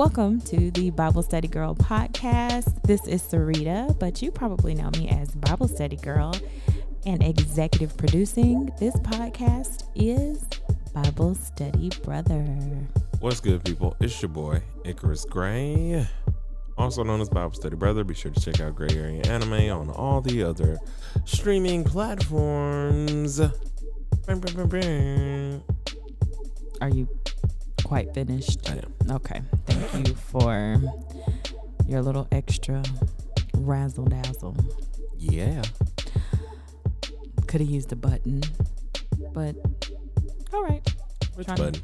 Welcome to the Bible Study Girl podcast. This is Sarita, but you probably know me as Bible Study Girl. And executive producing this podcast is Bible Study Brother. What's good, people? It's your boy, Icarus Gray, also known as Bible Study Brother. Be sure to check out Gray Area Anime on all the other streaming platforms. Are you quite finished? I am. Okay. Thank you for your little extra razzle dazzle. Yeah. Could have used a button, but all right. Which Trying to- button?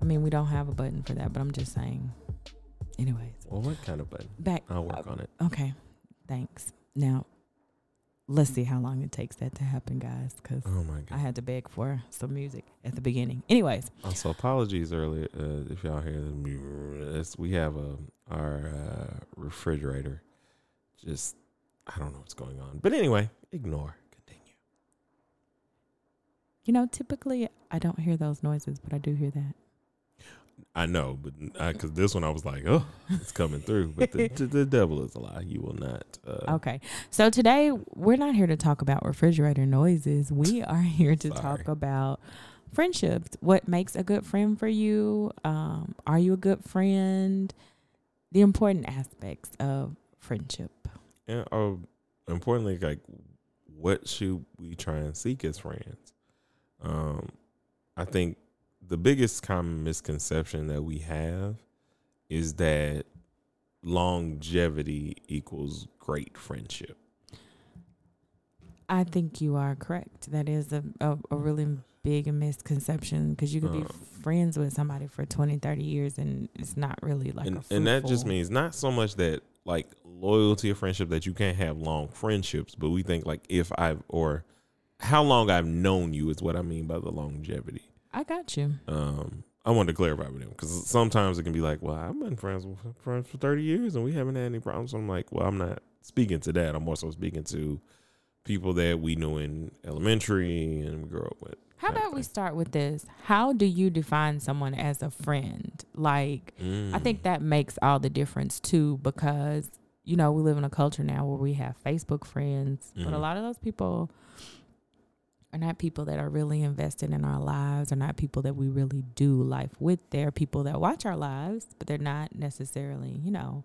I mean, we don't have a button for that, but I'm just saying. Anyways, Well, what kind of button? back. I'll work on it. Okay. Thanks. Now, let's see how long it takes that to happen, guys, because Oh my God. I had to beg for some music at the beginning. Anyways, Also, apologies earlier uh, if y'all hear the We have a our uh, refrigerator. Just I don't know what's going on, but anyway, ignore. Continue. you know, typically I don't hear those noises, but I do hear that. I know, but because this one I was like, oh, it's coming through. But the, the, the devil is a lie. You will not. Uh, Okay. So today we're not here to talk about refrigerator noises. We are here to Sorry. talk about friendships. What makes a good friend for you? Um, are you a good friend? The important aspects of friendship. And uh, importantly, like, what should we try and seek as friends? Um, I think the biggest common misconception that we have is that longevity equals great friendship. I think you are correct. That is a, a, a really big misconception because you could be Uh. friends with somebody for 20, 30 years and it's not really like and, and that just means not so much that like loyalty or friendship that you can't have long friendships, but we think like if I've or how long I've known you is what I mean by the longevity. I got you. Um, I wanted to clarify with them because sometimes it can be like, well, I've been friends with friends for thirty years and we haven't had any problems. So I'm like, well, I'm not speaking to that. I'm also speaking to people that we knew in elementary and we grew up with. How about we start with this? How do you define someone as a friend? Like, I Mm. think that makes all the difference too, because you know we live in a culture now where we have Facebook friends, but a Mhm. lot of those people are not people that are really invested in our lives, are not people that we really do life with. They're people that watch our lives, but they're not necessarily, you know,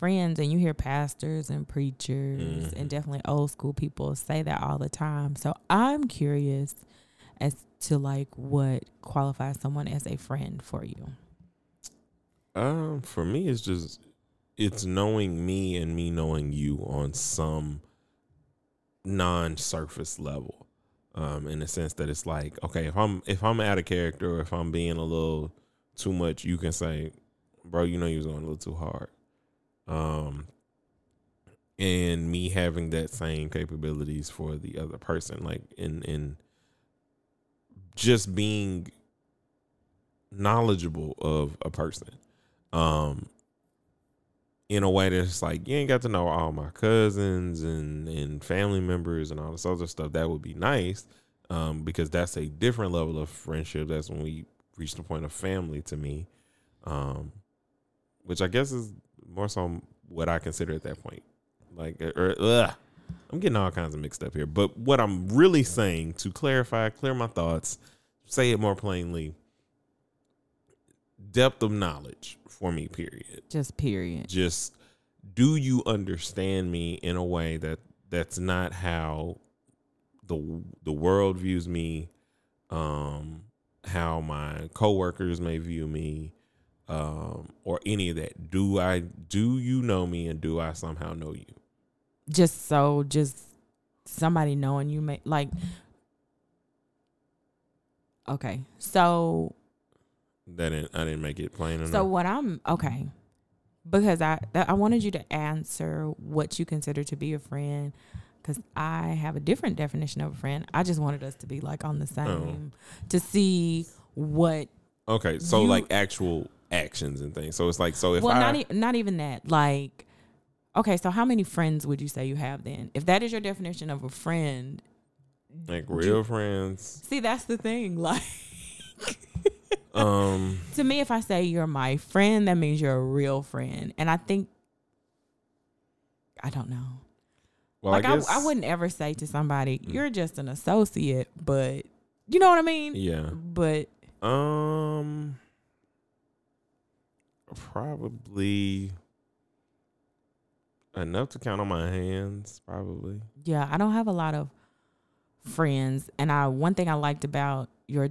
friends. And you hear pastors and preachers Mhm. and definitely old school people say that all the time. So I'm curious as to like what qualifies someone as a friend for you. Um, for me, it's just it's knowing me and me knowing you on some non-surface level. Um, in the sense that it's like, okay, if I'm if I'm out of character or if I'm being a little too much, you can say, bro, you know you was going a little too hard. Um, and me having that same capabilities for the other person, like in in just being knowledgeable of a person um in a way that's like you ain't got to know all my cousins and and family members and all this other stuff. That would be nice um because that's a different level of friendship. That's when we reach the point of family to me um which i guess is more so what i consider at that point. Like or, ugh, i'm getting all kinds of mixed up here. But what i'm really saying to clarify clear my thoughts say it more plainly depth of knowledge for me period Just period. just do you understand me in a way that that's not how the the world views me um how my coworkers may view me um or any of that do i do you know me and do i somehow know you Just so just somebody knowing you may like Okay. So that didn't, i didn't make it plain enough So what I'm okay, because I I wanted you to answer what you consider to be a friend, because I have a different definition of a friend. I just wanted us to be like on the oh. same to see what. okay so you- like actual actions and things so it's like so if well, i not e- not even that. Like, okay, so how many friends would you say you have then? If that is your definition of a friend, like real friends see that's the thing. Like, Um, to me, if I say you're my friend, that means you're a real friend. And I think, I don't know. well, like, I I, guess I, wouldn't ever say to somebody, Mm. you're just an associate, but you know what I mean? Yeah. But Um, probably enough to count on my hands. Probably. yeah, I don't have a lot of friends. And I, one thing I liked about your,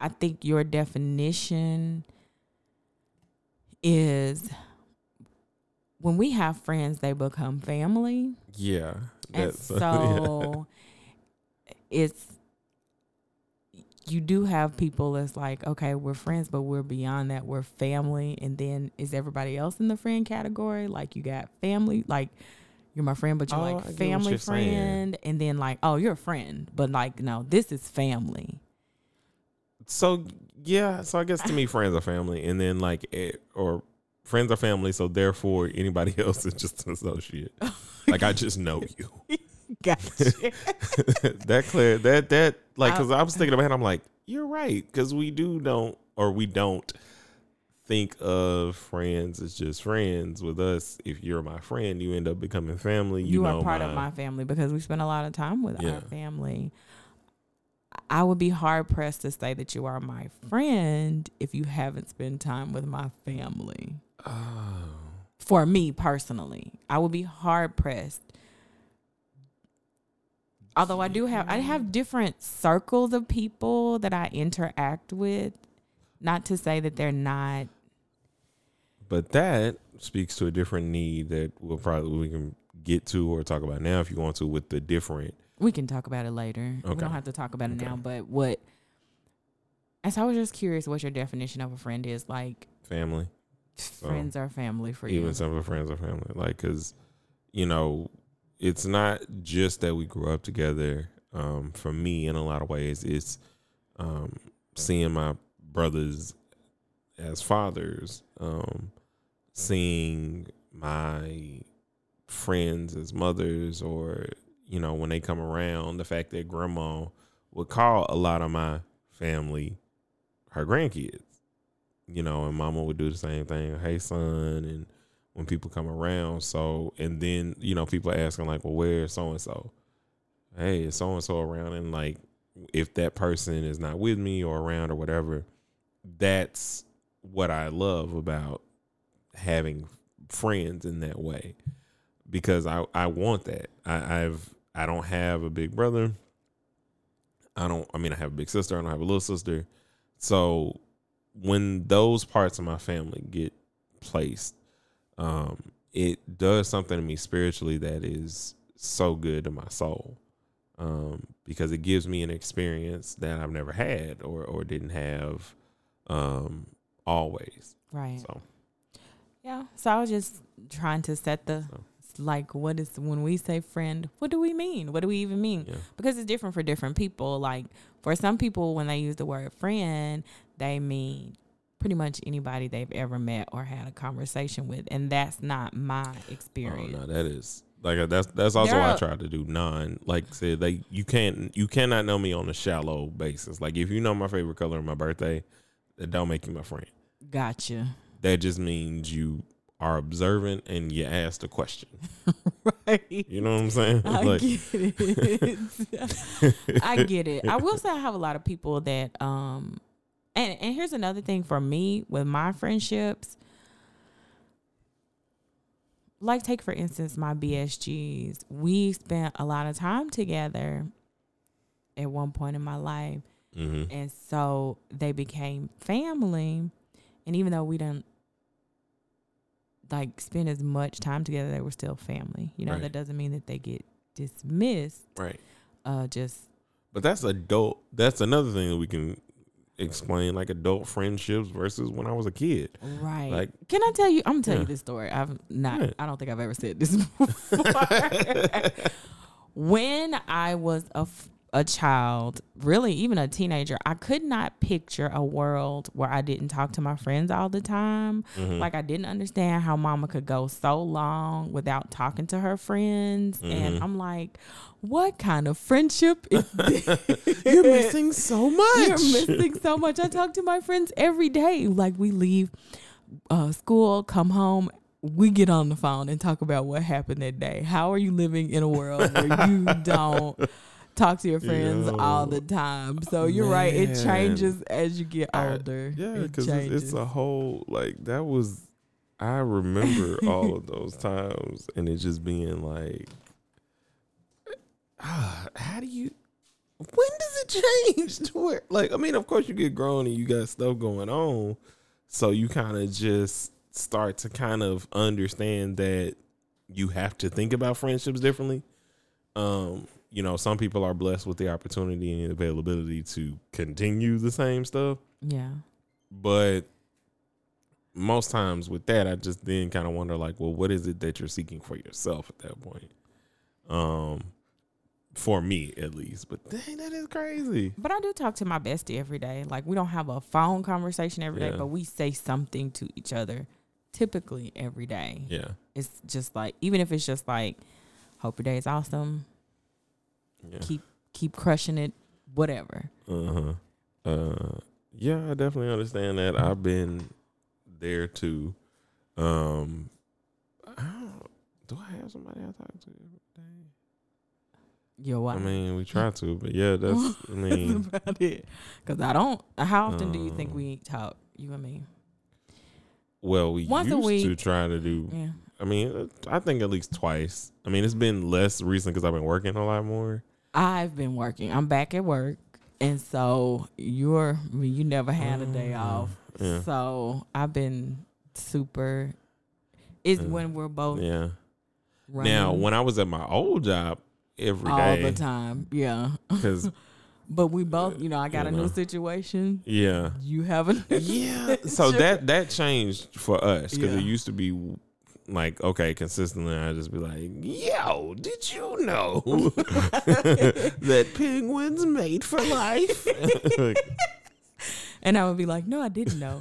I think your definition is when we have friends, they become family. Yeah. And That's so it's you do have people that's like, okay, we're friends, but we're beyond that. We're family. And then is everybody else in the friend category? Like you got family, like you're my friend, but you're Oh, like family you're saying. friend. And then like, oh, you're a friend. But like, no, this is family. So yeah, so I guess to me, friends are family, and then like eh, or friends are family. So therefore, anybody else is just an associate. like I just know you. Gotcha. that clear that that like because I- was thinking about it. I'm like, you're right because we do don't or we don't think of friends as just friends with us. If you're my friend, you end up becoming family. You, you, know are part of my family because we spend a lot of time with Yeah. our family. I would be hard pressed to say that you are my friend if you haven't spent time with my family. Oh. For me personally, I would be hard pressed. Although I do have, I have different circles of people that I interact with. Not to say that they're not But that speaks to a different need that we'll probably we can get to or talk about now if you want to with the different. We can talk about it later. We don't have to talk about it Okay. now. But what? And so I was just curious what your definition of a friend is. Like, Family, friends are family for even you. Even some of the friends are family. Like, cause you know, it's not just that we grew up together. Um, for me, in a lot of ways, it's um, seeing my brothers as fathers, um, seeing my friends as mothers, or you know, when they come around, the fact that grandma would call a lot of my family her grandkids, you know, and mama would do the same thing. Hey, son, and when people come around, so and then you know, people asking like, well, where's so and so? Hey, is so and so around? And like, if that person is not with me or around or whatever, that's what I love about having friends in that way because I I want that. I, I've I don't have a big brother. I don't. I mean, I have a big sister. I don't have a little sister. So when those parts of my family get placed, um, it does something to me spiritually that is so good to my soul. Um, because it gives me an experience that I've never had or or didn't have um always. Right. So Yeah. So I was just trying to set the So. Like what is when we say friend, what do we mean? What do we even mean? yeah. Because it's different for different people. Like for some people when they use the word friend, they mean pretty much anybody they've ever met or had a conversation with. And that's not my experience. Oh no, that is like uh, that's that's also why I try to do non. Like said, like you can't you cannot know me on a shallow basis. Like if you know my favorite color on my birthday, that don't make you my friend. Gotcha. That just means you are observant and you asked a question. Right. You know what I'm saying? I like, get it. I get it. I will say I have a lot of people that um and and here's another thing for me with my friendships. Like take for instance my BSGs. We spent a lot of time together at one point in my life. hmm And so they became family. And even though we didn't like spend as much time together, they were still family. You know, Right. that doesn't mean that they get dismissed. right. Uh just But that's adult. That's another thing that we can explain, like adult friendships versus when I was a kid. right. Like Can I tell you I'm gonna tell Yeah. you this story. I've not Yeah. I don't think I've ever said this before. when I was a, f- a child, really even a teenager, I could not picture a world where I didn't talk to my friends all the time. Mhm. Like I didn't understand how mama could go so long without talking to her friends. Mhm. And I'm like, what kind of friendship is this? You're missing so much. You're missing so much. I talk to my friends every day. Like we leave uh, school, come home, we get on the phone and talk about what happened that day. How are you living in a world where you don't talk to your friends all the time? So you're right. It changes as you get I- older. Yeah, It because it's, it's a whole like that was. I remember all of those times, and it just being like, ah, how do you? When does it change to where? Like, I mean, of course, you get grown and you got stuff going on, so you kind of just start to kind of understand that you have to think about friendships differently. Um, you know, some people are blessed with the opportunity and availability to continue the same stuff yeah. but most times with that i just then kind of wonder like well what is it that you're seeking for yourself at that point um for me at least but dang that is crazy But I do talk to my bestie every day. Like we don't have a phone conversation every day, Yeah. but we say something to each other typically every day. yeah It's just like even if it's just like hope your day is awesome, yeah keep keep crushing it, whatever. uh-huh uh yeah i definitely understand that i've been there too um I don't, do i have somebody i talk to every day You're what? i mean we try to but yeah that's i That's about it. Cause I don't. How often do you think Um, we talk? You and me? well we Once a week. to try to do Yeah. I mean, I think at least twice. I mean, it's been less recent because I've been working a lot more. I've been working. I'm back at work, and so you're. I mean, you never had a day Mm, off. Yeah. So I've been super. It's Yeah. when we're both Yeah. running Now, when I was at my old job every all day, the time. Yeah. because But we both, you know, I got You a new situation. yeah, You have a yeah. So that that changed for us because Yeah. it used to be like okay, consistently. I just be like, "Yo, did you know that penguins mate for life?" and I would be like, no, I didn't know.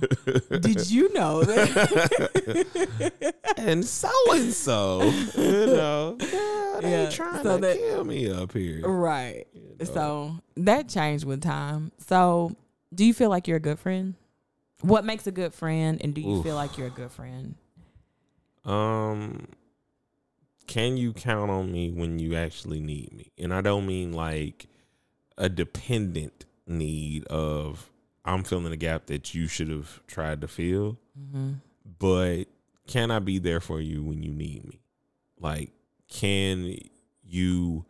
Did you know that? and so and so, you know, God, they Yeah, trying so to that- kill me up here. right. you know. So that changed with time. So do you feel like you're a good friend? What makes a good friend? And do you Oof. feel like you're a good friend? Um, can you count on me when you actually need me? And I don't mean like a dependent need of I'm filling a gap that you should have tried to fill, Mm-hmm. but can I be there for you when you need me? Like, can you?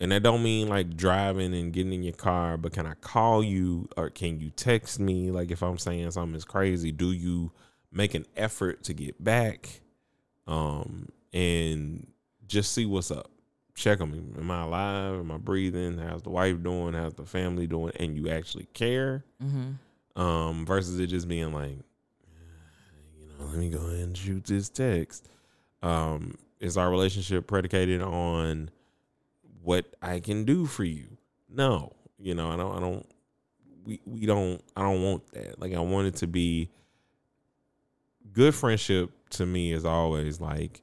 And I don't mean like driving and getting in your car, but can I call you or can you text me? Like, if I'm saying something is crazy, do you make an effort to get back? Um, and just see what's up. Check on me. Am I alive? Am I breathing? How's the wife doing? How's the family doing? And you actually care Mm-hmm. um, versus it just being like, you know, let me go ahead and shoot this text. Um, is our relationship predicated on what I can do for you? No, you know, I don't, I don't, we, we don't, I don't want that. Like, I want it to be good friendship to me is always like,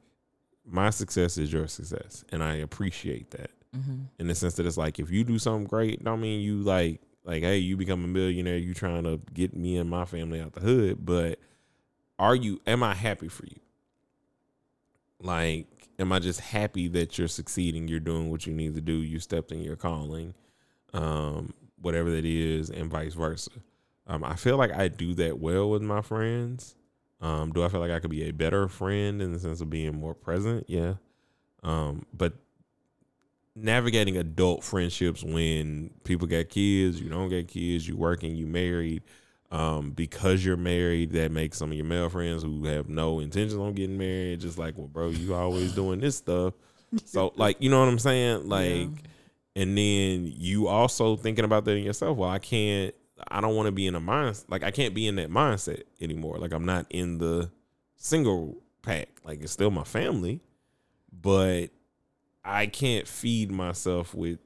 my success is your success. And I appreciate that Mm-hmm. in the sense that it's like if you do something great, don't mean you like like hey, you become a millionaire, you trying to get me and my family out the hood, but are you am I happy for you? Like am I just happy that you're succeeding, you're doing what you need to do, you stepped in your calling, um whatever that is and vice versa. Um I feel like I do that well with my friends. Um do I feel like I could be a better friend in the sense of being more present? Yeah. Um but navigating adult friendships when people got kids, you don't get kids, you working, you married. Um, because you're married, that makes some of your male friends who have no intentions on getting married just like, well, bro, you always doing this stuff. So, like, you know what I'm saying? Like, and then you also thinking about that in yourself. Well, I can't. I don't want to be in a mind like I can't be in that mindset anymore. Like I'm not in the single pack. Like it's still my family, but I can't feed myself with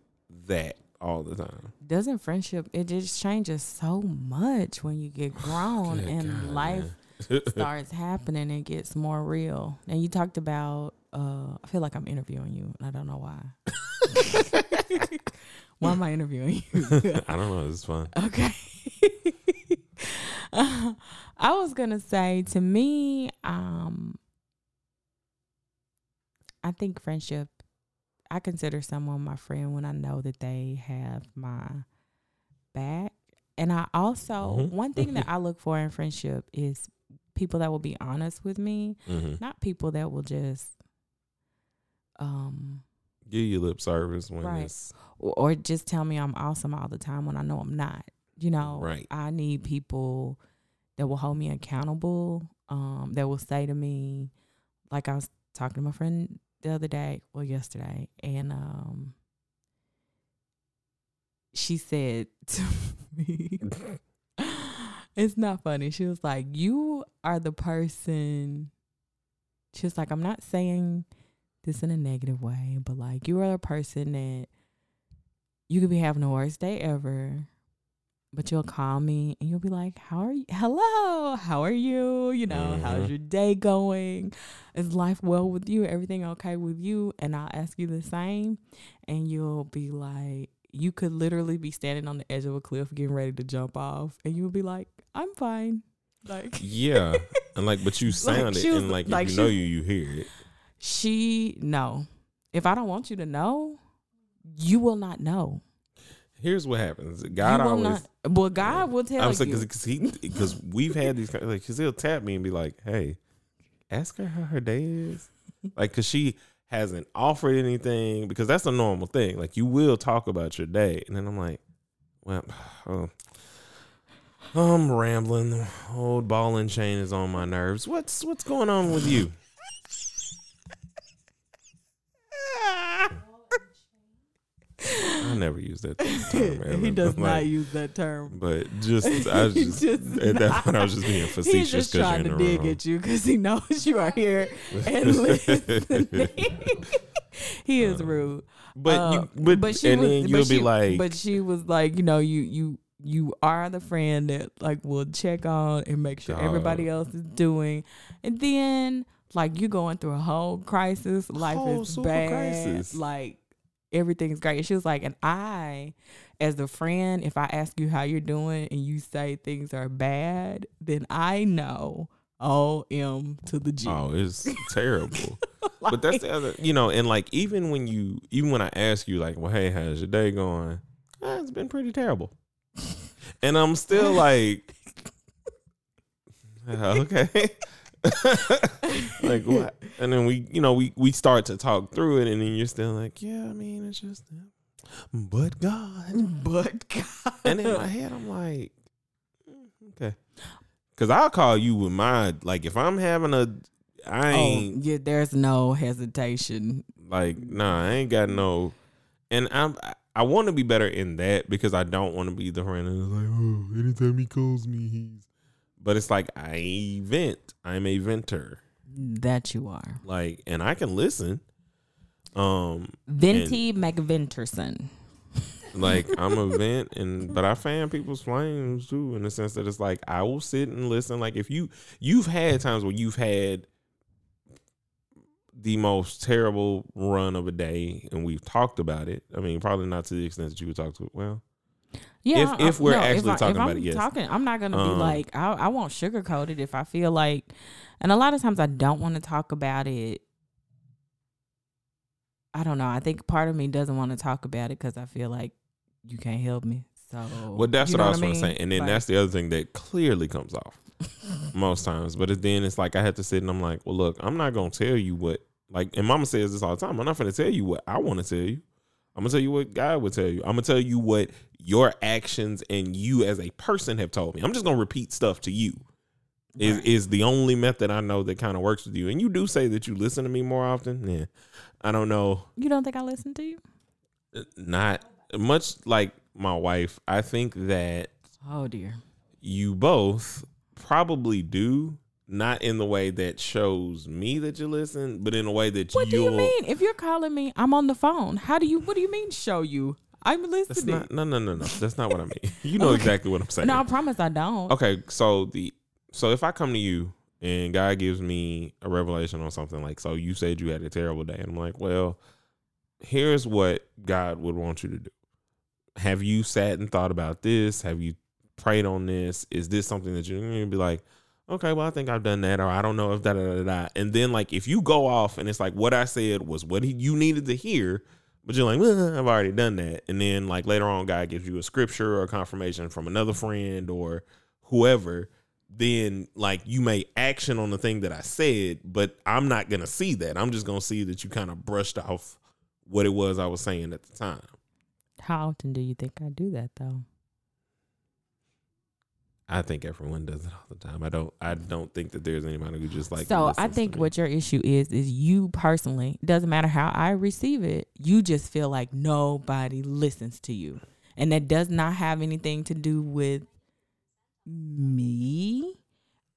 that all the time. Doesn't friendship? It just changes so much when you get grown Good and God, life starts happening. It gets more real. And you talked about. Uh, I feel like I'm interviewing you, and I don't know why. why am I interviewing you? I don't know. It's fun. Okay. Uh, I was gonna say to me, um, I think friendship. I consider someone my friend when I know that they have my back, and I also Mhm. one thing that I look for in friendship is people that will be honest with me, hmm not people that will just, um, Give you lip service when Right. it's or, just tell me I'm awesome all the time when I know I'm not. You know, Right. I need people that will hold me accountable. Um, that will say to me, like I was talking to my friend the other day, well yesterday, and um, she said to me, "It's not funny." She was like, "You are the person." She was like, "I'm not saying." This in a negative way, but like you are a person that you could be having the worst day ever, but you'll call me and you'll be like, How are you? Hello, how are you? You know, how's Mhm. your day going? Is life well with you? Everything okay with you? And I'll ask you the same, and you'll be like, You could literally be standing on the edge of a cliff getting ready to jump off, and you'll be like, I'm fine. Like, yeah, and like, but you sound it, was- and like, like if you know you, you hear it. She no. If I don't want you to know, you will not know. Here's what happens. God will always. not. Well, God will tell I'm saying you. because he because we've had these like because he'll tap me and be like, "Hey, ask her how her day is," like because she hasn't offered anything because that's a normal thing. Like you will talk about your day, and then I'm like, "Well, oh, I'm rambling. The old ball and chain is on my nerves. What's what's going on with you?" I never use that term. Ever, he does but, not like, use that term. But just I was just, just at that point I was just being facetious. He's just trying in to dig room. at you because he knows you are here and listening. he is Uh, rude. But Uh, you, but, she and was, then you'll she- be like, but she was like, you know, you you you are the friend that like will check on and make sure Dog. everybody else is doing, and then like you going through a whole crisis, life Whole is bad, crisis. like everything's great. And she was like, and I, as the friend, if I ask you how you're doing and you say things are bad, then I know. O M to the G. oh, it's terrible. but that's the other, you know, and like even when you, even when I ask you, like, well, hey, how's your day going? "Ah, it's been pretty terrible, and I'm still like, okay. like what? And then we, you know, we we start to talk through it, and then you're still like, yeah, I mean, it's just, but God. but God. And in my head, I'm like, "Mm, okay, because I'll call you with my like if I'm having a, I oh, ain't yeah, there's no hesitation. like nah, I ain't got no, and I'm I, I want to be better in that because I don't want to be the friend who's like, oh, anytime he calls me, he's, but it's like I vent, I'm a venter, That you are. like, and I can listen, um, Venti McVenterson. like I'm a vent and but I fan people's flames too in the sense that it's like I will sit and listen. Like if you you've had times where you've had the most terrible run of a day and we've talked about it. I mean, probably not to the extent that you would talk to well. Yeah, If- if we're no, actually I- talking if about I'm it, yes. Talking, I'm not gonna Um, be like I, I won't sugarcoat it if I feel like, and a lot of times I don't want to talk about it. I don't know. I think part of me doesn't want to talk about it because I feel like you can't help me. So, Well, that's you what I was mean? gonna say. And then Like, that's the other thing that clearly comes off most times. But then it's like I had to sit and I'm like, well, look, I'm not gonna tell you what like. And Mama says this all the time. I'm not gonna tell you what I want to tell you. I'm gonna tell you what God would tell you. I'm gonna tell you what your actions and you as a person have told me. I'm just gonna repeat stuff to you. Is Right. is the only method I know that kind of works with you. And you do say that you listen to me more often. Yeah, I don't know. you don't think I listen to you? Uh, not much like my wife. I think that Oh dear. you both probably do not in the way that shows me that you listen but in a way that you What do you mean? If you're calling me, I'm on the phone. How do you? What do you mean? Show you? I'm listening. not no no no no. That's not what I mean. You know exactly what I'm saying. no, I promise I don't. Okay, so the so if I come to you and God gives me a revelation on something like so you said you had a terrible day and I'm like, well, here's what God would want you to do. Have you sat and thought about this? Have you prayed on this? Is this something that you're gonna be like, okay, well, I think I've done that, or I don't know if da da da da. And then like if you go off and it's like what I said was what he, you needed to hear, but you're like, well, I've already done that. And then like later on, God gives you a scripture or a confirmation from another friend or whoever. Then like you may action on the thing that I said, but I'm not gonna see that. I'm just gonna see that you kind of brushed off what it was I was saying at the time. How often do you think I do that though? I think everyone does it all the time. I don't. I don't think that there's anybody who just like. so I think what your issue is is you personally. Doesn't matter how I receive it. You just feel like nobody listens to you, and that does not have anything to do with me.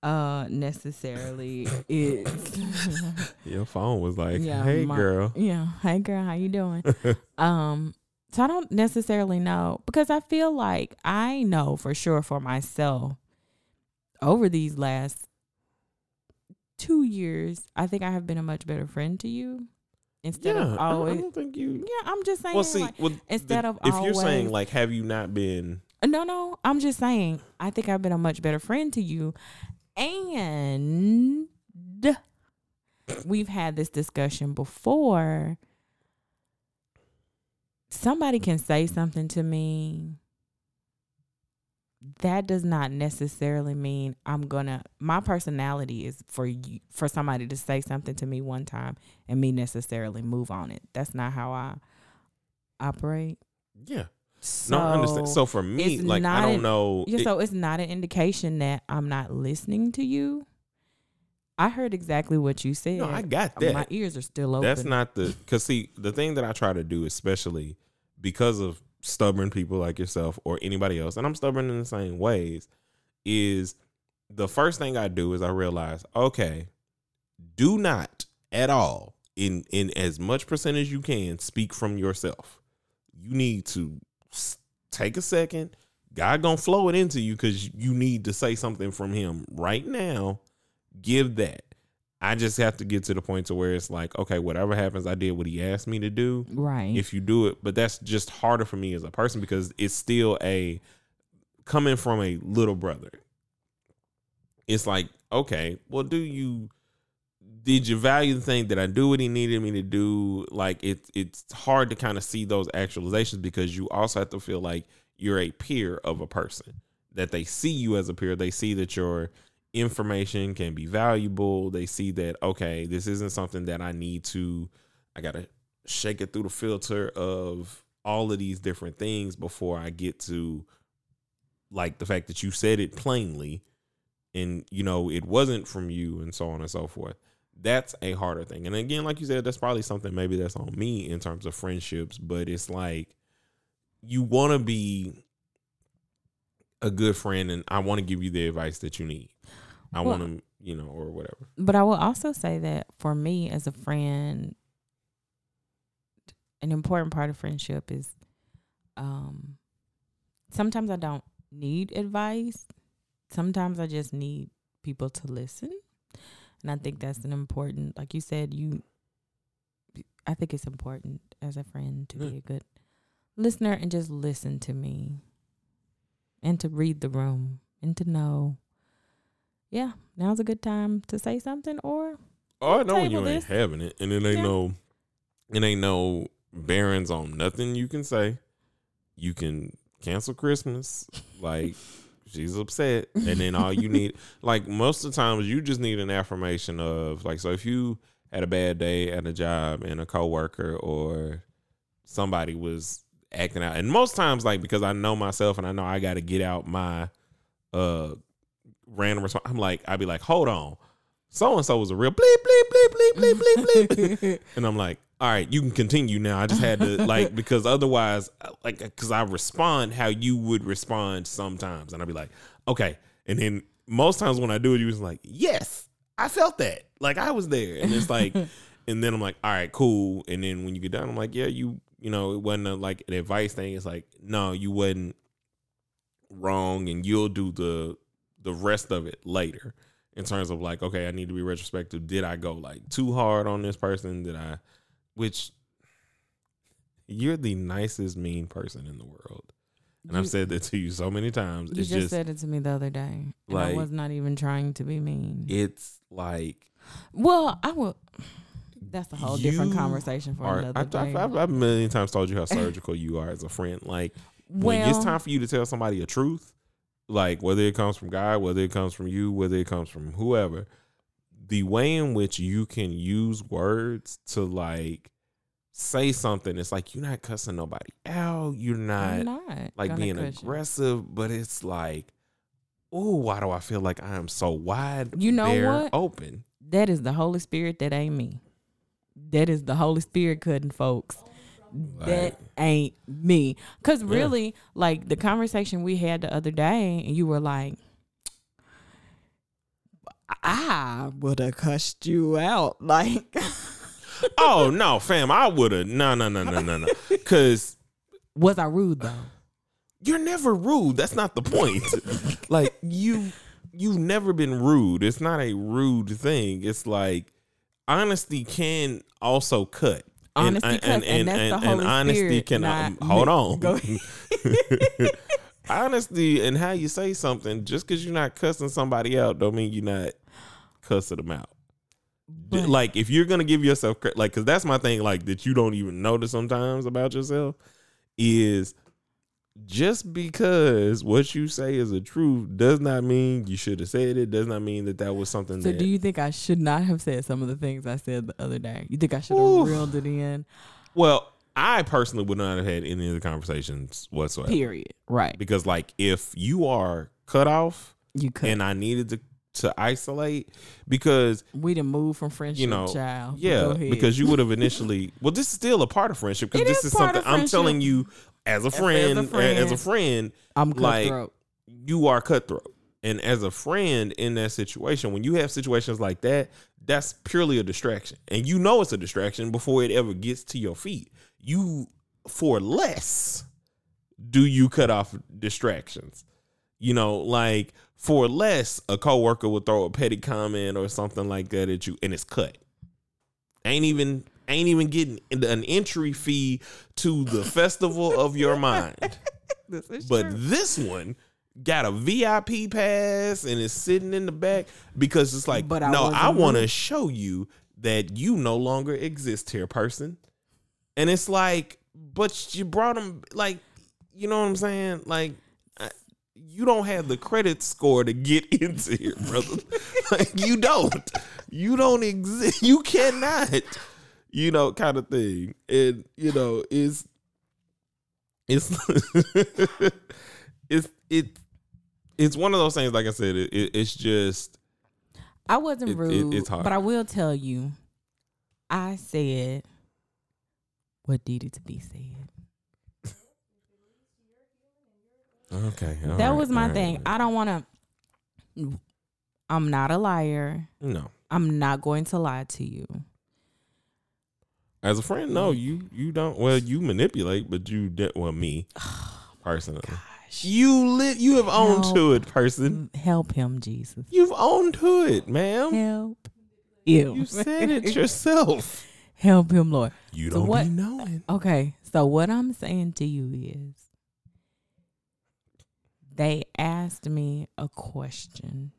Uh, necessarily it's your phone was like, Yeah, "Hey, my- girl." Yeah. Hey girl, how you doing? um so I don't necessarily know because I feel like I know for sure for myself over these last 2 years, I think I have been a much better friend to you instead yeah, of I- I don't think you. Yeah, I'm just saying Well, see, like, well, instead the- of if you're saying like, have you not been? Uh, no, no, I'm just saying I think I've been a much better friend to you and we've had this discussion before. Somebody can say something to me. That does not necessarily mean I'm gonna. My personality is for you, for somebody to say something to me one time and me necessarily move on it. That's not how I operate. Yeah. So, no, I understand. So for me, like, I don't an- know. yeah, it- so it's not an indication that I'm not listening to you. I heard exactly what you said. no, I got that. My ears are still open. That's not the because see the thing that I try to do, especially because of stubborn people like yourself or anybody else, and I'm stubborn in the same ways, is the first thing I do is I realize, okay, do not at all in in as much percentage you can speak from yourself. You need to take a second. God gonna flow it into you because you need to say something from Him right now. Give that. I just have to get to the point to where it's like, okay, whatever happens, I did what he asked me to do. right. If you do it, but that's just harder for me as a person because it's still a coming from a little brother. It's like, okay, well, do you did you value the thing? Did I do what he needed me to do? Like it's it's hard to kind of see those actualizations because you also have to feel like you're a peer of a person. That they see you as a peer. They see that your information can be valuable. They see that, okay, this isn't something that I need to I gotta shake it through the filter of all of these different things before I get to like the fact that you said it plainly and you know it wasn't from you and so on and so forth that's a harder thing and again like you said that's probably something maybe that's on me in terms of friendships but it's like you want to be a good friend and i want to give you the advice that you need i Well- want to you know or whatever But I will also say that for me as a friend, an important part of friendship is um sometimes I don't need advice. Sometimes I just need people to listen. And I think that's an important like you said, you I think it's important as a friend to be a good listener and just listen to me. And to read the room and to know yeah, now's a good time to say something or Oh, I know when you ain't having it, and it ain't Yeah. no, it ain't no barons on nothing you can say. You can cancel Christmas, like she's upset, and then all you need, like most of the times, you just need an affirmation of like, so if you had a bad day at a job and a coworker or somebody was acting out, and most times, like because I know myself and I know I got to get out my uh random response, I'm like, I'd be like, hold on. So and so was a real bleep bleep bleep bleep bleep bleep bleep, and I'm like, all right, you can continue now. I just had to like because otherwise, like, because I respond how you would respond sometimes, and I'd be like, okay, and then most times when I do it, you was like, yes, I felt that, like I was there, and it's like, and then I'm like, all right, cool, and then when you get done, I'm like, yeah, you you know, it wasn't a, like an advice thing. It's like, no, you wasn't wrong, and you'll do the the rest of it later. In terms of like, okay, I need to be retrospective. Did I go like too hard on this person? Did I, which you're the nicest mean person in the world. And I've said that to you so many times. You it's just, just, said it to me the other day. And I was not even trying to be mean. it's like well, I will. That's a whole different conversation for are another I've, day. I've, I've, a million times told you how surgical you are as a friend. Like when it's time for you to tell somebody a truth, like whether it comes from God, whether it comes from you, whether it comes from whoever, the way in which you can use words to like say something, it's like you're not cussing nobody out. You're not, not like being cuss you. aggressive, but it's like, oh, why do I feel like I am so wide? You know what? Open. That is the Holy Spirit. That ain't me. That is the Holy Spirit cutting folks. Like- that ain't me. Cause Yeah. really, like the conversation we had the other day, and you were like, I would have cussed you out. Like, oh no, fam, I would have. No, no, no, no, no, no. Because was I rude though? you're never rude. That's not the point. like you, you've never been rude. It's not a rude thing. It's like honesty can also cut. And- Honesty cuts, and that's the Holy honesty Spirit, can um, hold on. Honesty and how you say something. Just because you're not cussing somebody out, don't mean you're not cussing them out. But- like if you're gonna give yourself like because that's my thing like that you don't even notice sometimes about yourself is just because what you say is a truth does not mean you should have said it does not mean that that was something So do you think I should not have said some of the things I said the other day? You think I should have reeled it in? well i personally would not have had any of the conversations whatsoever Period. Right. because like if you are cut off You could. and i needed to to isolate because we didn't move from friendship, you know, child. yeah, because you would have initially. Well, this is still a part of friendship because this is is something I'm telling you as a As- as a friend. As a friend. friend, I'm like, cutthroat. you are cutthroat, and as a friend in that situation, when you have situations like that, that's purely a distraction, and you know it's a distraction before it ever gets to your feet. You for less do you cut off distractions. You know, like for less, a coworker would throw a petty comment or something like that at you, and it's cut. Ain't even ain't even getting an entry fee to the festival of your mind. This is But this one got a VIP pass and is sitting in the back because it's like, But I no, I want to show you that you no longer exist here, person. And it's like, but you brought him, like, you know what I'm saying? Like, you don't have the credit score to get into here, brother. like, you don't. You don't exist. You cannot. You know, kind of thing. And you know, is it's it's it it's one of those things. Like I said, it, it, it's just I wasn't It- it- rude, it's hard. but I will tell you, I said what needed to be said. okay. that right, was my right. thing. I don't want to. I'm not a liar. No, I'm not going to lie to you. As a friend, no, mm-hmm. you you don't. Well, you manipulate, but you did. Well, me oh, personally, you lit. You have owned Help. to it, person. Mm, help him, Jesus. You've owned to it, ma'am. Help him. You said it yourself. Help him, Lord. You don't what- be knowing. Okay, so what I'm saying to you is they asked me a question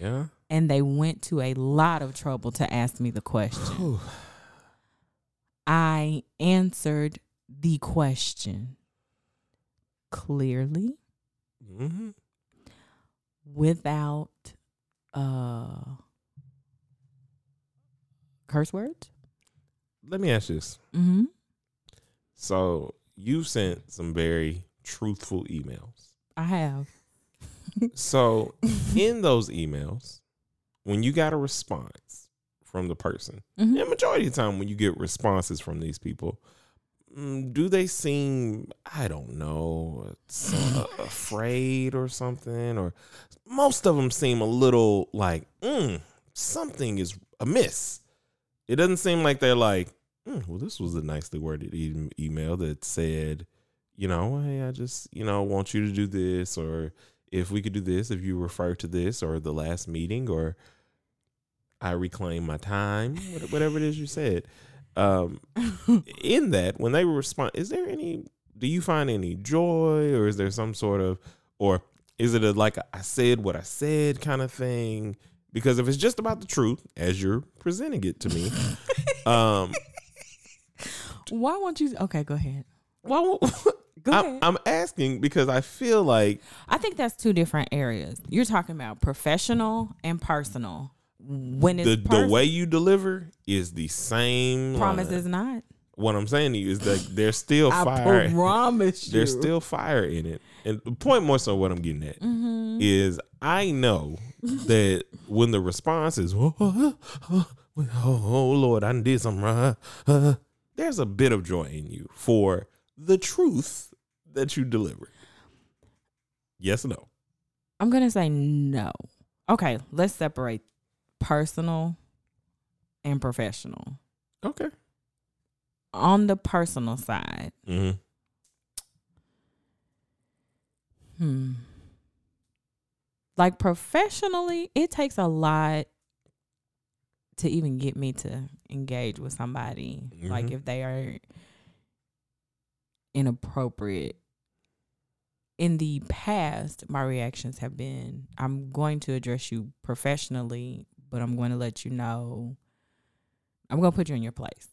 Yeah. and they went to a lot of trouble to ask me the question. I answered the question clearly Mhm. without uh curse words. Let me ask you this. Mm-hmm. So you sent some very truthful emails. I have. So in those emails, when you got a response from the person, Mhm. and majority of the time when you get responses from these people, mm, do they seem I don't know afraid or something? Or most of them seem a little like mm, something is amiss. It doesn't seem like they're like "Mm, well, this was a nicely worded e- email that said, you know, hey, I just, you know, want you to do this, or if we could do this, if you refer to this, or the last meeting, or I reclaim my time, whatever it is you said. Um, in that, when they respond, is there any, do you find any joy, or is there some sort of, or is it a like a, I said what I said kind of thing? Because if it's just about the truth, as you're presenting it to me, um, Why won't you? Okay, go ahead. well, Go I'm, ahead. I'm asking because I feel like I think that's two different areas. You're talking about professional and personal. When it's the the way you deliver is the same. promise line. is not. What I'm saying to you is that there's still I fire. promise you. There's still fire in it. And the point more so what I'm getting at Mm-hmm. is I know that when the response is oh, oh, oh, oh, oh, Lord, I did something wrong. uh, there's a bit of joy in you for the truth that you delivered. Yes or no? I'm gonna say no. Okay, let's separate personal and professional. Okay. On the personal side, hmm hmm. Like professionally, it takes a lot to even get me to engage with somebody. Like Mhm. if they are inappropriate. In the past, my reactions have been I'm going to address you professionally, but I'm going to let you know I'm going to put you in your place.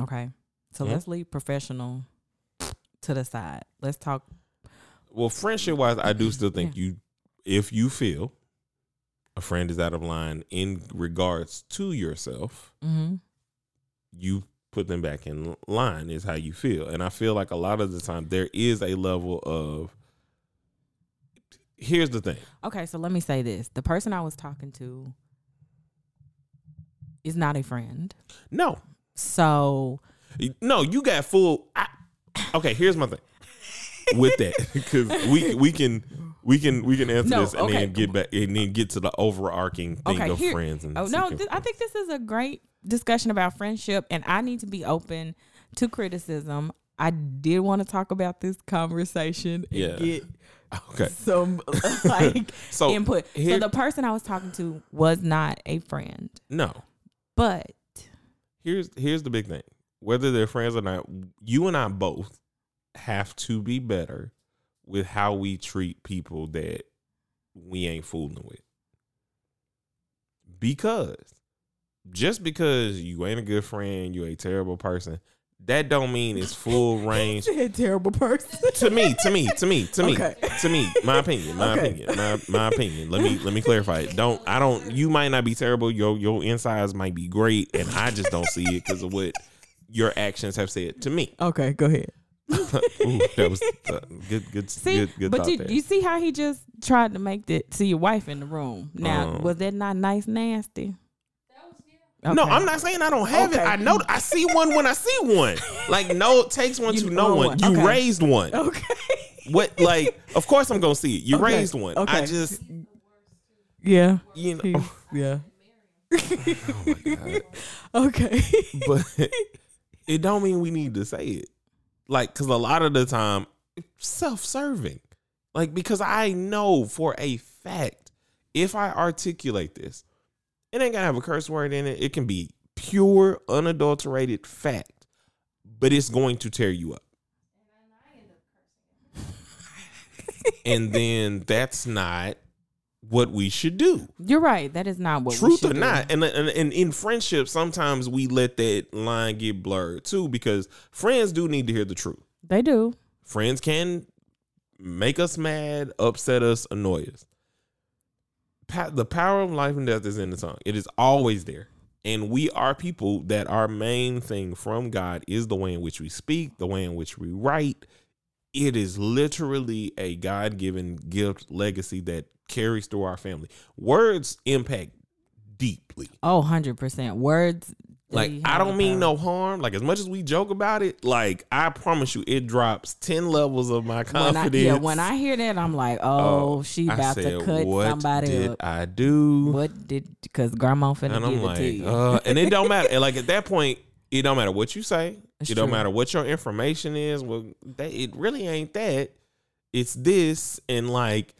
Okay? So let's leave professional to the side. Let's talk Well, friendship wise, I do still think you, if you feel a friend is out of line in regards to yourself, mhm. you put them back in line is how you feel. And I feel like a lot of the time there is a level of here's the thing. Okay, so let me say this. The person I was talking to is not a friend. No. So No, you got full I, Okay, here's my thing. With that cuz we we can we can we can answer No, this and okay. then get back and then get to the overarching thing Okay, of here- friends and Oh no, th- I think this is a great discussion about friendship, and I need to be open to criticism. I did want to talk about this conversation and Yeah. get Okay. some like So input. here- so the person I was talking to was not a friend, no. But here's here's the big thing. Whether they're friends or not, you and I both have to be better with how we treat people that we ain't fooling with. Because just because you ain't a good friend, you a terrible person, that don't mean it's full range. a terrible person. to me, to me, to me, to me, Okay. to me, my opinion, my Okay. opinion, my, my opinion. Let me let me clarify it. Don't I don't. You might not be terrible. Your your insides might be great, and I just don't see it because of what your actions have said to me. Okay, go ahead. Ooh, that was uh, good, good, See, good, good but thought you, there. you see how he just tried to make that see your wife in the room. Now, Um, was that not nice, nasty? No, I'm not saying I don't have Okay. it. I know I see one when I see one. Like no, it takes one You to know one. one. You Okay. raised one. Okay. What like? Of course I'm gonna see it. You Okay. raised one. I just Yeah. you know. He- yeah. Oh my god. Okay. but it don't mean we need to say it like because a lot of the time self-serving like because i know for a fact if i articulate this it ain't gonna have a curse word in it it can be pure unadulterated fact but it's going to tear you up and then that's not what we should do You're right. That is not what we truth should or do. not and, and and in friendship sometimes we let that line get blurred too because friends do need to hear the truth They do. friends can make us mad upset us annoy us the power of life and death is in the tongue it is always there and we are people that our main thing from god is the way in which we speak the way in which we write it is literally a god-given gift legacy that carries through our family words impact deeply Oh, 100%. Words. Like I don't mean no harm. Like as much as we joke about it, like I promise you, it drops ten levels of my confidence. When I, yeah, when I hear that, I'm like, oh, she about said, to cut what somebody did up. I do? What did, because grandma finna and give I'm it to you. uh, and it don't matter. And like at that point, it don't matter what you say. It's it don't matter what your information is. Well, that, it really ain't that. It's this, and like,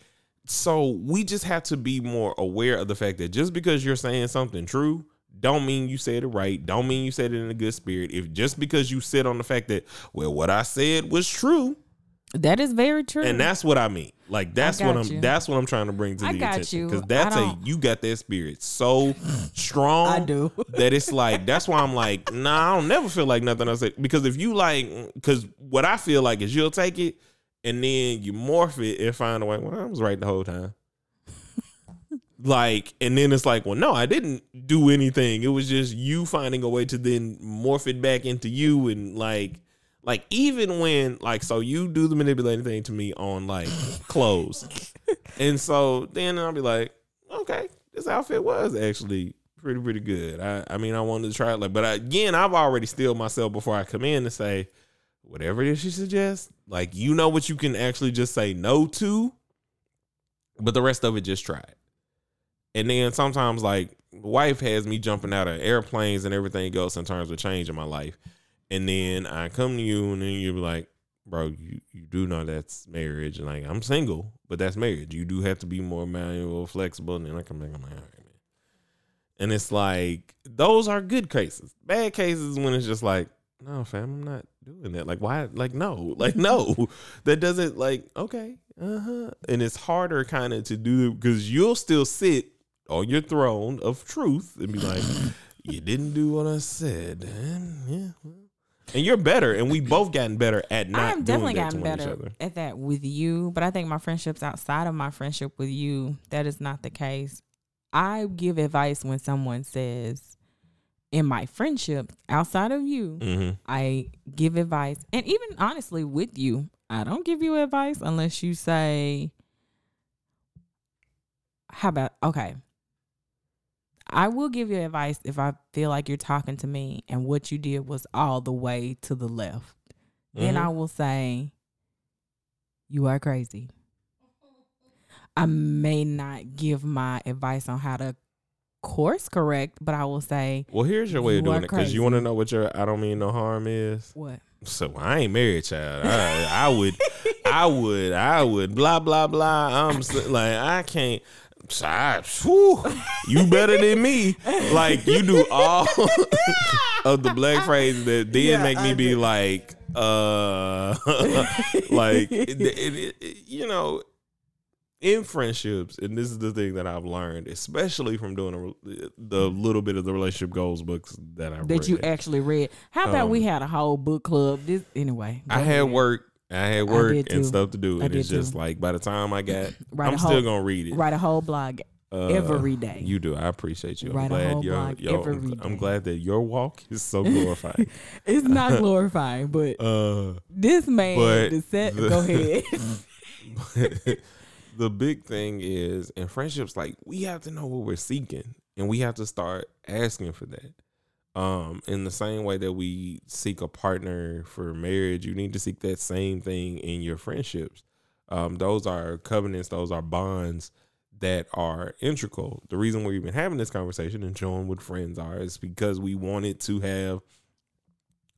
so we just have to be more aware of the fact that just because you're saying something true, don't mean you said it right. Don't mean you said it in a good spirit. If just because you sit on the fact that well, what I said was true, That is very true. and that's what I mean. Like that's what I'm. you. That's what I'm trying to bring to I the attention because that's a you got that spirit so strong. I do. that it's like that's why I'm like, nah, I don't never feel like nothing else. Because if you like, because what I feel like is you'll take it and then you morph it and find a way. Well, I was right the whole time. Like, and then it's like, well, no, I didn't do anything. It was just you finding a way to then morph it back into you and like. Like even when like so you do the manipulating thing to me on like clothes, and so then I'll be like, okay, this outfit was actually pretty pretty good. I I mean I wanted to try it like, but I, again I've already steeled myself before I come in to say whatever it is she suggests. Like you know what you can actually just say no to, but the rest of it just try it. And then sometimes like wife has me jumping out of airplanes and everything else in terms of change in my life. And then I come to you and then you are like, bro, you, you do know that's marriage. And like, I'm single, but that's marriage. You do have to be more malleable, flexible. And then I come back, I'm like, all right, man. And it's like, those are good cases. Bad cases when it's just like, no, fam, I'm not doing that. Like, why? Like, no, like, no, that doesn't like, okay, uh huh. And it's harder kind of to do because you'll still sit on your throne of truth and be like, you didn't do what I said. And yeah. And you're better, and we both gotten better at not I've definitely gotten better at that with you, but I think my friendships outside of my friendship with you, that is not the case. I give advice when someone says, in my friendship outside of you, Mm-hmm. I give advice. And even honestly, with you, I don't give you advice unless you say, How about, okay. I will give you advice if I feel like you're talking to me and what you did was all the way to the left. Then Mhm. I will say, You are crazy. I may not give my advice on how to course correct, but I will say, Well, here's your way of doing it because you want to know what your I don't mean no harm is. What? So I ain't married, child. I, I would, I would, I would, blah blah blah. I'm like I can't. I, whew, you better than me. Like you do all of the black phrases that then Yeah, make me I be do. like, uh, like it, it, it, you know, in friendships, and this is the thing that I've learned, especially from doing a, the little bit of the relationship goals books that I've that you actually read. How about we Um, had a whole book club? This anyway. I had ahead. work. I had work did and stuff to do, and it's did just too. like by the time I got, Write I'm a still whole- gonna read it Write a whole blog uh, every day. You do. I appreciate you. I'm Write a glad whole your, blog your every I'm, I'm glad that your walk is so glorified. It's not glorifying, but uh, this man, but the set. the- go ahead. the big thing is in friendships, like we have to know what we're seeking, and we have to start asking for that. Um, in the same way that we seek a partner for marriage, you need to seek that same thing in your friendships. Um, those are covenants, those are bonds that are integral. The reason we're even having this conversation and showing what friends are is because we wanted to have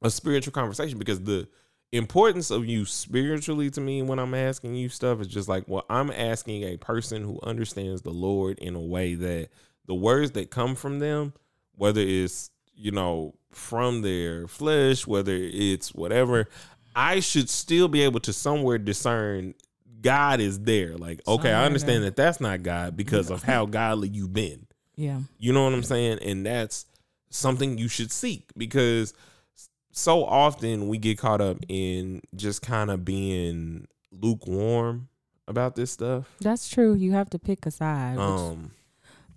a spiritual conversation because the importance of you spiritually to me when I'm asking you stuff is just like, well, I'm asking a person who understands the Lord in a way that the words that come from them, whether it's, you know, from their flesh, whether it's whatever, I should still be able to somewhere discern God is there. Like, okay, I understand there. that that's not God because of how godly you've been. yeah. You know what I'm saying? And that's something you should seek because so often we get caught up in just kind of being lukewarm about this stuff. That's true. You have to pick a side. Um,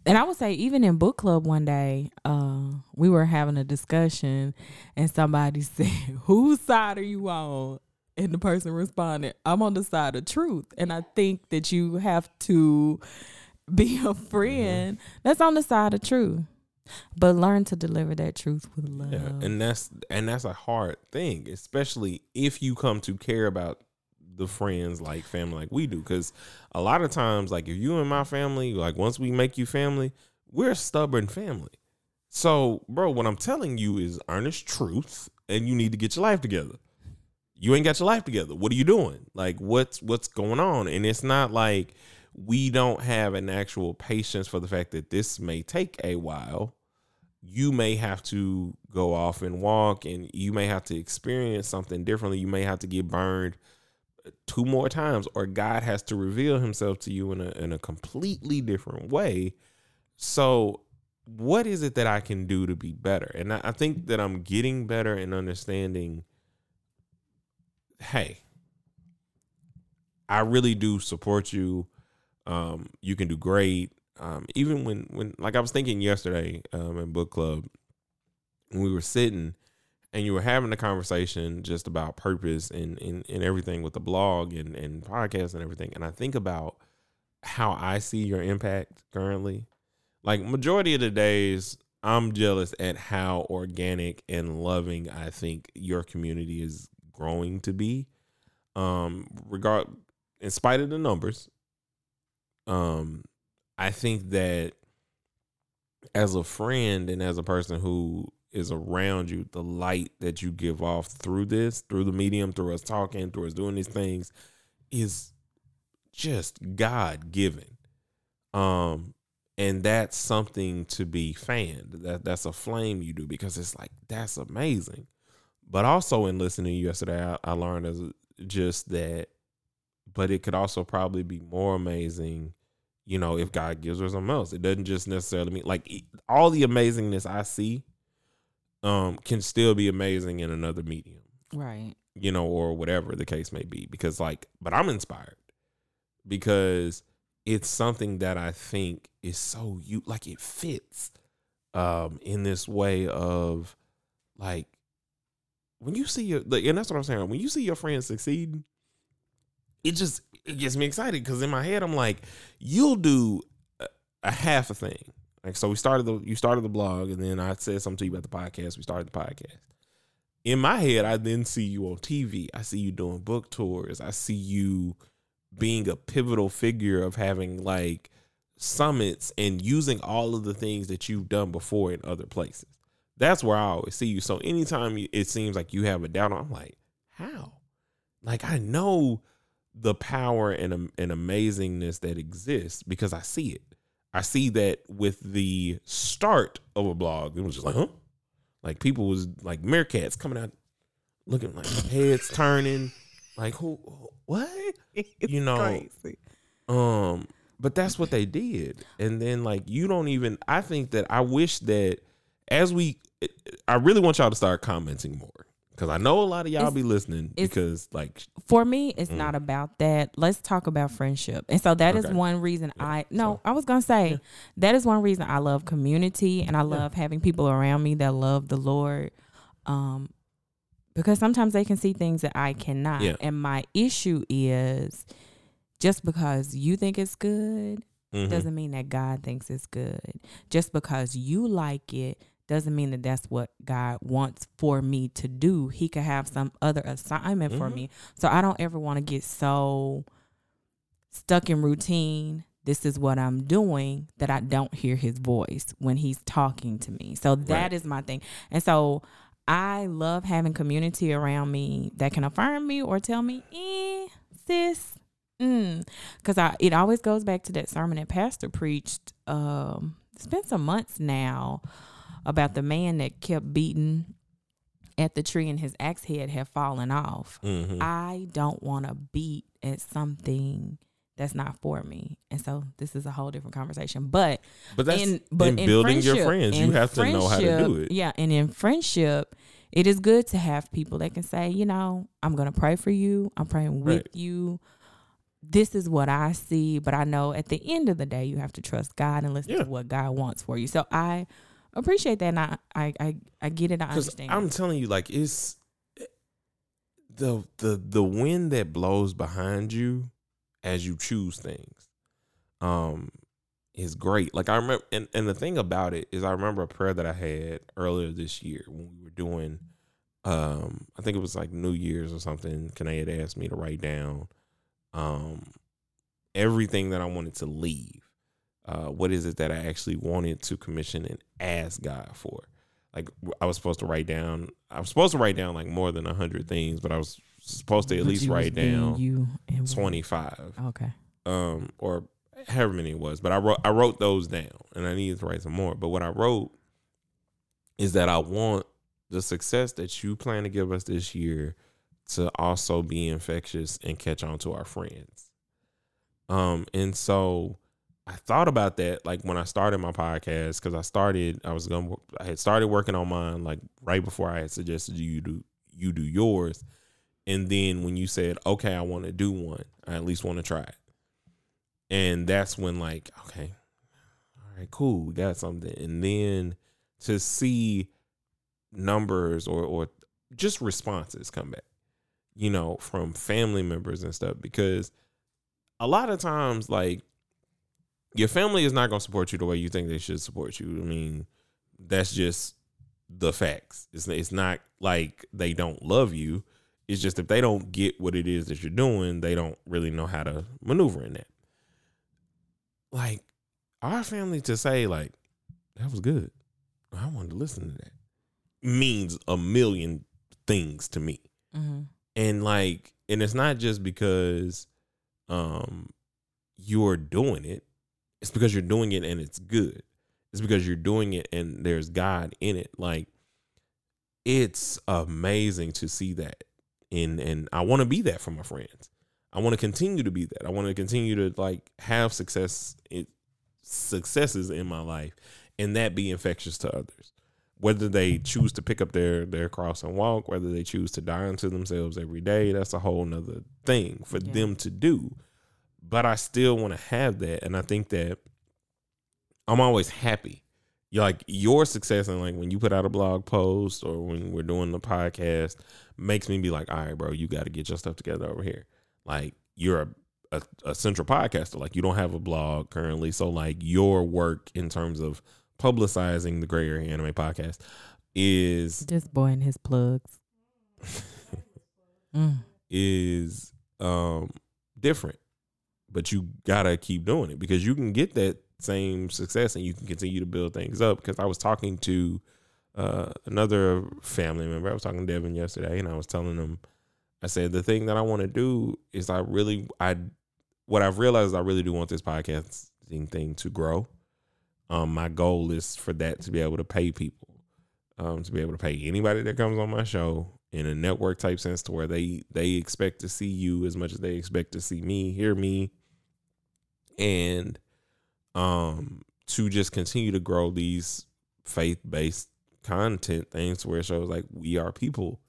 and I would say even in book club one day, uh, we were having a discussion and somebody said, Whose side are you on? And the person responded, I'm on the side of truth. And I think that you have to be a friend that's on the side of truth. But learn to deliver that truth with love. yeah, and that's and that's a hard thing, especially if you come to care about the friends like family like we do because a lot of times like if you and my family like once we make you family we're a stubborn family So, bro, what I'm telling you is earnest truth, and you need to get your life together. You ain't got your life together. What are you doing? Like, what's what's going on? And it's not like we don't have an actual patience for the fact that this may take a while. You may have to go off and walk, and you may have to experience something differently. You may have to get burned two more times, or God has to reveal Himself to you in a in a completely different way. So what is it that I can do to be better? And I, I think that I'm getting better in understanding. Hey, I really do support you. Um, you can do great. Um, even when when like I was thinking yesterday um, in book club, when we were sitting and you were having a conversation just about purpose and and, and everything with the blog and and podcast and everything, and I think about how I see your impact currently. Like majority of the days i'm jealous at how organic and loving i think your community is growing to be. Um regard in spite of the numbers um i think that as a friend and as a person who is around you the light that you give off through this through the medium through us talking through us doing these things is just god given um and that's something to be fanned. That that's a flame you do because it's like that's amazing. But also in listening to you yesterday i, I learned as just that but it could also probably be more amazing you know if god gives her something else. It doesn't just necessarily mean like all the amazingness i see um can still be amazing in another medium. Right. You know or whatever the case may be because like but i'm inspired because it's something that I think is so you like it fits um in this way of like when you see your like, and that's what I'm saying when you see your friends succeed it just it gets me excited because in my head I'm like you'll do a, a, half a thing like so we started the you started the blog and then I said something to you about the podcast we started the podcast in my head I then see you on TV I see you doing book tours I see you being a pivotal figure of having like summits and using all of the things that you've done before in other places. That's where I always see you. So anytime it seems like you have a doubt, I'm like, how? Like I know the power and and amazingness that exists because I see it. I see that with the start of a blog, it was just like, huh? Like people was like meerkats coming out, looking like heads turning, like who? What? you know? Crazy. Um, but that's what they did, and then like you don't even. I think that I wish that as we, I really want y'all to start commenting more because I know a lot of y'all it's, be listening because like for me it's mm. not about that. Let's talk about friendship. And so that okay. is one reason yeah. I no, so, I was going to say yeah. that is one reason I love community and I love yeah. having people around me that love the Lord. Um because sometimes they can see things that I cannot. And my issue is just because you think it's good mm-hmm. doesn't mean that God thinks it's good. Just because you like it doesn't mean that that's what God wants for me to do. He could have some other assignment mm-hmm. for me. So I don't ever want to get so stuck in routine. This is what I'm doing that I don't hear his voice when he's talking to me. So that right. is my thing. And so I love having community around me that can affirm me or tell me, eh, sis. Mm. Cause I it always goes back to that sermon that Pastor preached. Um, it's been some months now about the man that kept beating at the tree and his axe head had fallen off. Mm-hmm. I don't want to beat at something that's not for me. And so this is a whole different conversation. But but that's in, but in, in building your friends, you have to know how to do it. Yeah, and in friendship, it is good to have people that can say, you know, I'm gonna pray for you. I'm praying with right. you. This is what I see, but I know at the end of the day, you have to trust God and listen yeah. to what God wants for you. So I appreciate that, and I I I, I get it. I understand. I'm telling you, like it's the the the wind that blows behind you as you choose things um is great. Like I remember and, and the thing about it is I remember a prayer that I had earlier this year when we were doing um I think it was like New Year's or something. Kanae had asked me to write down um everything that I wanted to leave uh, what is it that I actually wanted to commission and ask God for. Like I was supposed to write down, I was supposed to write down like more than a hundred things, but I was supposed to at But least write down you twenty five, Okay. um, or however many it was. But I wrote I wrote those down, and I needed to write some more. But what I wrote is that I want the success that you plan to give us this year to also be infectious and catch on to our friends. Um, and so I thought about that like when I started my podcast because I started I was gonna I had started working on mine like right before I had suggested you do you do yours, and then when you said okay I want to do one I at least want to try it, and that's when like okay, all right cool we got something, and then to see numbers or or just responses come back, you know, from family members and stuff because a lot of times like your family is not going to support you the way you think they should support you. I mean, that's just the facts. It's it's not like they don't love you. It's just if they don't get what it is that you're doing, they don't really know how to maneuver in that. Like our family to say like that was good. I wanted to listen to that means a million things to me Mm-hmm. and like and it's not just because um you're doing it it's because you're doing it and it's good. It's because you're doing it and there's god in it. Like it's amazing to see that. And and i want to be that for my friends. I want to continue to be that. I want to continue to like have success it, successes in my life and that be infectious to others. Whether they choose to pick up their their cross and walk, whether they choose to die unto themselves every day, that's a whole nother thing for Yeah. them to do. But I still want to have that, and I think that I'm always happy. you like your success and like when you put out a blog post or when we're doing the podcast makes me be like, all right, bro, you got to get your stuff together over here. Like you're a, a, a central podcaster. Like you don't have a blog currently, so like your work in terms of publicizing the Gray Area Anime Podcast is Just boy and his plugs. Mm. is um different. But you gotta keep doing it because you can get that same success and you can continue to build things up. Because I was talking to uh another family member. I was talking to Devin yesterday and I was telling him I said the thing that I want to do is I really I what I've realized I really do want this podcasting thing to grow. Um my goal is for that to be able to pay people. Um to be able to pay anybody that comes on my show in a network type sense to where they they expect to see you as much as they expect to see me, hear me, and um to just continue to grow these faith based content things where it shows like we are people.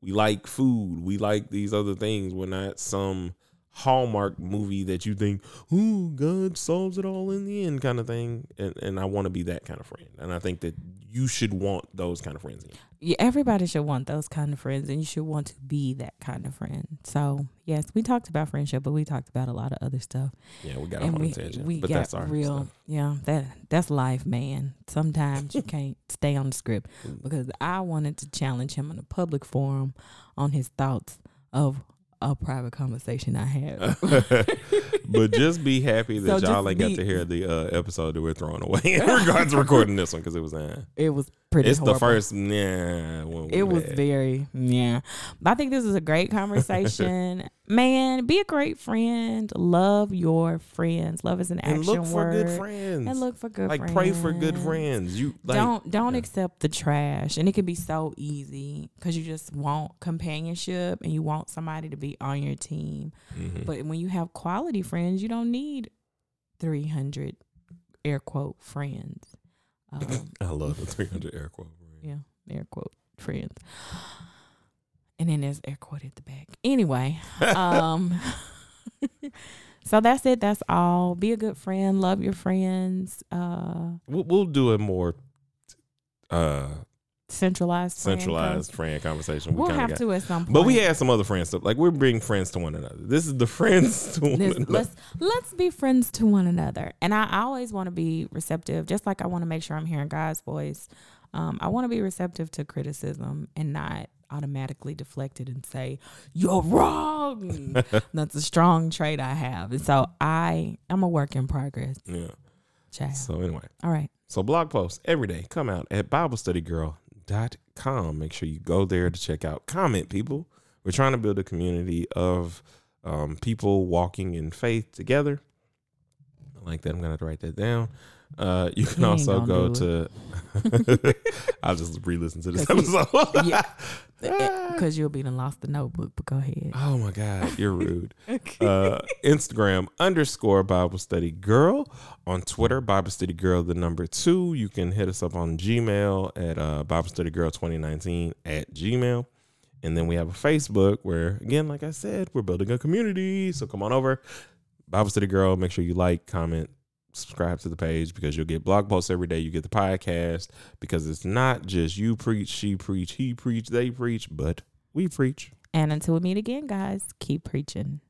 We like food. We like these other things. We're not some Hallmark movie that you think, oh, God solves it all in the end kind of thing. And and I want to be that kind of friend. And I think that you should want those kind of friends in. Yeah, everybody should want those kind of friends, and you should want to be that kind of friend. So, yes, we talked about friendship, but we talked about a lot of other stuff. Yeah, we got and a tangent. we but got that's our real, stuff. yeah. That that's life, man. Sometimes you can't stay on the script because I wanted to challenge him in a public forum on his thoughts of a private conversation I had. but just be happy that So y'all ain't got to hear the uh, episode that we're throwing away in regards to recording this one because it was uh, it was pretty. it's the first Yeah, It was had. very yeah. But I think this is a great conversation. Man, be a great friend. Love your friends. Love is an and action look for word. good friends And look for good like friends. pray for good friends you like don't don't yeah. accept the trash, and it can be so easy because you just want companionship and you want somebody to be on your team. Mhm. But when you have quality friends, you don't need three hundred air quote friends. Um, I love the 300 air quote yeah, air quote friends. And then there's air quote at the back. Anyway, um so that's it. That's all. Be a good friend. Love your friends. Uh we'll, we'll do a more uh centralized friend centralized con- friend conversation we We'll kinda have got. to at some point. but we had some other friends stuff like we're being friends to one another this is the friends to one This- another let's let's be friends to one another. And I, I always want to be receptive, just like I want to make sure I'm hearing God's voice. Um, I want to be receptive to criticism and not automatically deflect it and say you're wrong. That's a strong trait I have, and so I I'm a work in progress. yeah Child. So anyway, All right. so blog posts every day come out at BibleStudyGirl.com. Make sure you go there to check out. Comment, people. We're trying to build a community of um, people walking in faith together. I like that. I'm have to write that down. Uh, you can also go to. I'll just re-listen to this episode. yeah. Because you'll be done lost the notebook, but go ahead. Oh my God, you're rude. uh, Instagram underscore Bible Study Girl. On Twitter, Bible Study Girl, the number two. You can hit us up on Gmail at uh, Bible Study Girl 2019 at Gmail. And then we have a Facebook where, again, like I said, we're building a community. So come on over. Bible Study Girl, make sure you like, comment, subscribe to the page because you'll get blog posts every day. You get the podcast because it's not just you preach, she preach, he preach, they preach, but we preach. And until we meet again, guys, keep preaching.